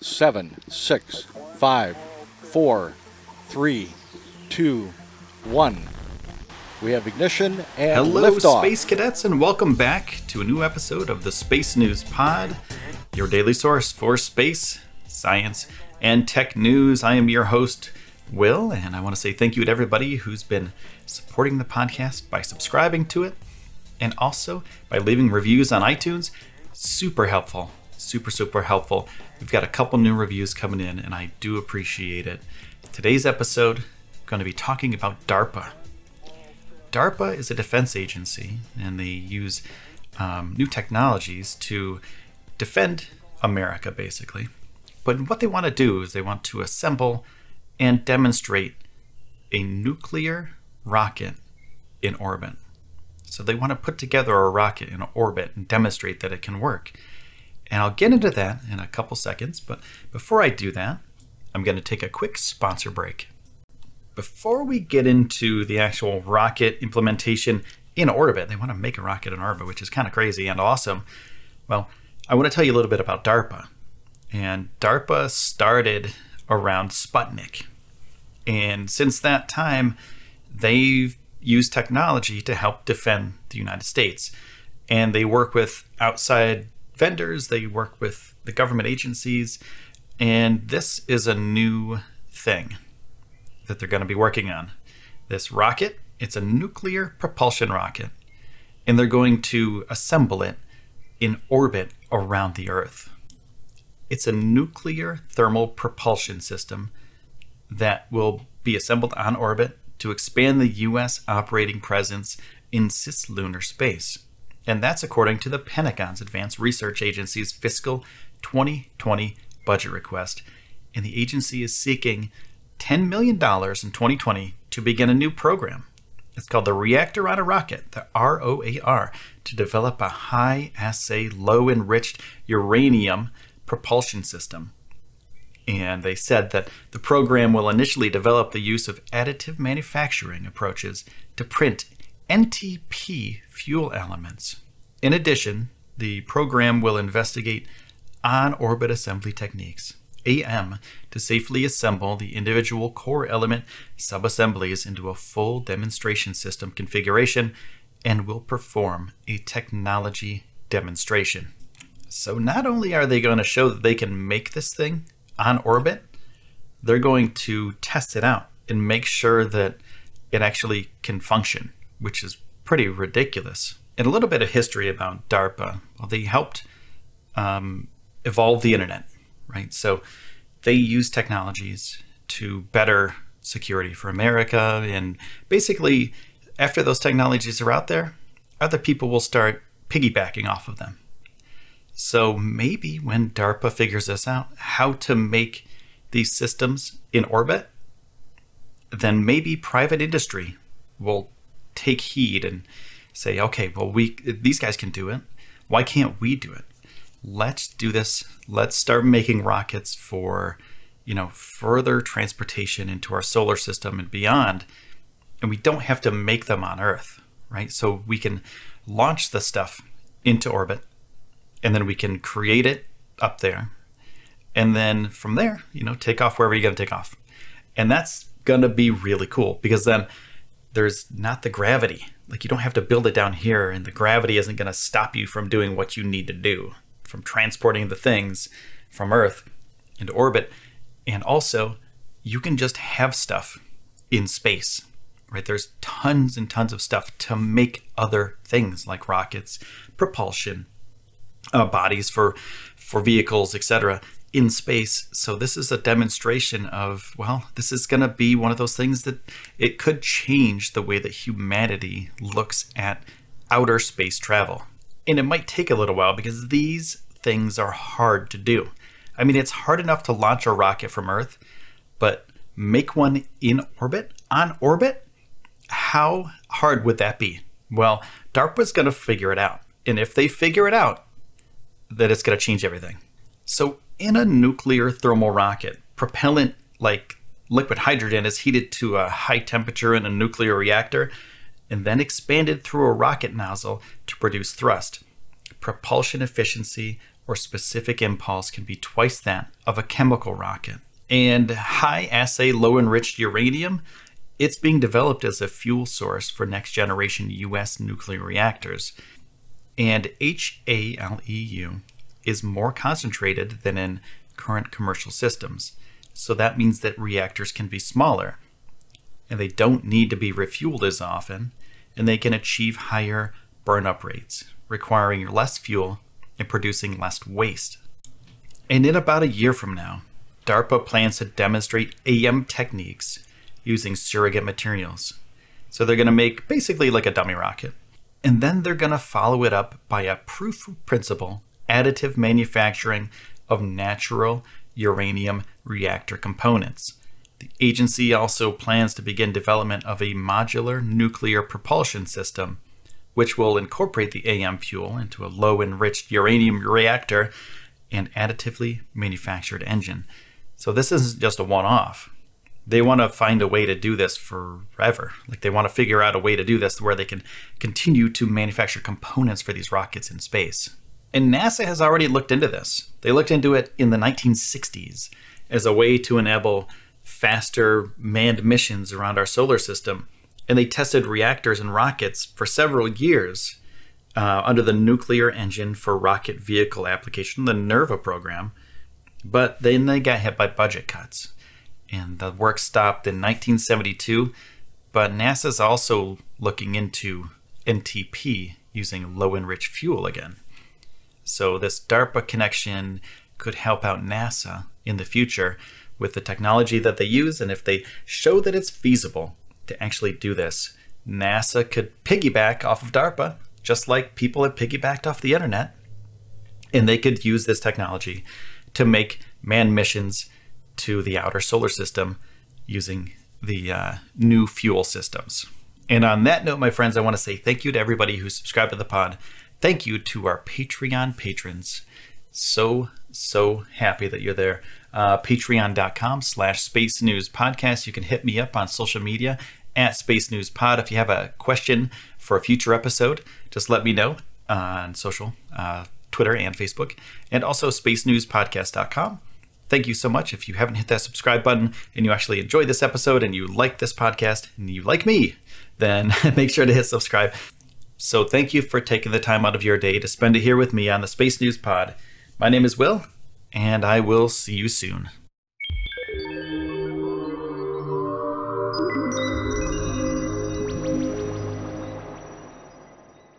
seven, six, five, four, three, two, one. We have ignition and Hello, liftoff. Space Cadets, and welcome back to a new episode of the Space News Pod, your daily source for space, science, and tech news. I am your host, Will, and I want to say thank you to everybody who's been supporting the podcast by subscribing to it and also by leaving reviews on iTunes. Super helpful. Super, super helpful. We've got a couple new reviews coming in, and I do appreciate it. Today's episode, I'm going to be talking about DARPA. DARPA is a defense agency, and they use um, new technologies to defend America, basically. But what they want to do is they want to assemble and demonstrate a nuclear rocket in orbit. So they want to put together a rocket in orbit and demonstrate that it can work. And I'll get into that in a couple seconds, but before I do that, I'm going to take a quick sponsor break. Before we get into the actual rocket implementation in orbit, they want to make a rocket in orbit, which is kind of crazy and awesome. Well, I want to tell you a little bit about DARPA. And DARPA started around Sputnik. And since that time, they've used technology to help defend the United States. And they work with outside vendors, they work with the government agencies, and this is a new thing that they're going to be working on. This rocket, it's a nuclear propulsion rocket, and they're going to assemble it in orbit around the Earth. It's a nuclear thermal propulsion system that will be assembled on orbit to expand the U.S. operating presence in cislunar space. And that's according to the Pentagon's Advanced Research Agency's fiscal 2020 budget request. And the agency is seeking $10 million in 2020 to begin a new program. It's called the Reactor on a Rocket, the ROAR, to develop a high assay, low enriched uranium propulsion system. And they said that the program will initially develop the use of additive manufacturing approaches to print NTP fuel elements. In addition, the program will investigate on orbit assembly techniques, AM, to safely assemble the individual core element subassemblies into a full demonstration system configuration and will perform a technology demonstration. So, not only are they going to show that they can make this thing on orbit, they're going to test it out and make sure that it actually can function, which is pretty ridiculous. And a little bit of history about DARPA. Well, they helped um, evolve the internet, right? So they use technologies to better security for America. And basically, after those technologies are out there, other people will start piggybacking off of them. So maybe when DARPA figures this out, how to make these systems in orbit, then maybe private industry will take heed and say, okay, well, we these guys can do it. Why can't we do it? Let's do this. Let's start making rockets for, you know, further transportation into our solar system and beyond. And we don't have to make them on Earth, right? So we can launch the stuff into orbit and then we can create it up there. And then from there, you know, take off wherever you're going to take off. And that's going to be really cool because then there's not the gravity. Like you don't have to build it down here, and the gravity isn't going to stop you from doing what you need to do, from transporting the things from Earth into orbit. And also, you can just have stuff in space, right? There's tons and tons of stuff to make other things like rockets, propulsion, uh, bodies for for vehicles, etc. in space. So this is a demonstration of well, this is going to be one of those things that it could change the way that humanity looks at outer space travel. And it might take a little while because these things are hard to do. I mean, it's hard enough to launch a rocket from Earth, but make one in orbit, on orbit, how hard would that be? Well, DARPA's going to figure it out. And if they figure it out, then it's going to change everything. So, in a nuclear thermal rocket, propellant like liquid hydrogen is heated to a high temperature in a nuclear reactor and then expanded through a rocket nozzle to produce thrust. Propulsion efficiency or specific impulse can be twice that of a chemical rocket. And high assay low enriched uranium, it's being developed as a fuel source for next generation US nuclear reactors. And HALEU is more concentrated than in current commercial systems. So that means that reactors can be smaller and they don't need to be refueled as often, and they can achieve higher burn-up rates, requiring less fuel and producing less waste. And in about a year from now, DARPA plans to demonstrate AM techniques using surrogate materials. So they're going to make basically like a dummy rocket. And then they're going to follow it up by a proof of principle additive manufacturing of natural uranium reactor components. The agency also plans to begin development of a modular nuclear propulsion system, which will incorporate the AM fuel into a low enriched uranium reactor and additively manufactured engine. So this isn't just a one off. They want to find a way to do this forever. Like they want to figure out a way to do this where they can continue to manufacture components for these rockets in space. And NASA has already looked into this. They looked into it in the 1960s as a way to enable faster manned missions around our solar system. And they tested reactors and rockets for several years uh, under the Nuclear Engine for Rocket Vehicle application, the NERVA program. But then they got hit by budget cuts. And the work stopped in 1972. But NASA's also looking into NTP using low enriched fuel again. So, this DARPA connection could help out NASA in the future with the technology that they use. And if they show that it's feasible to actually do this, NASA could piggyback off of DARPA, just like people have piggybacked off the internet. And they could use this technology to make manned missions to the outer solar system using the uh, new fuel systems. And on that note, my friends, I want to say thank you to everybody who subscribed to the pod. Thank you to our Patreon patrons. So, so happy that you're there uh, patreon.com slash space news podcast. You can hit me up on social media at space news pod. If you have a question for a future episode, just let me know on social, uh, Twitter and Facebook, and also space news podcast.com. Thank you so much. If you haven't hit that subscribe button and you actually enjoyed this episode and you like this podcast and you like me, then make sure to hit subscribe. So thank you for taking the time out of your day to spend it here with me on the Space News Pod. My name is Will, and I will see you soon.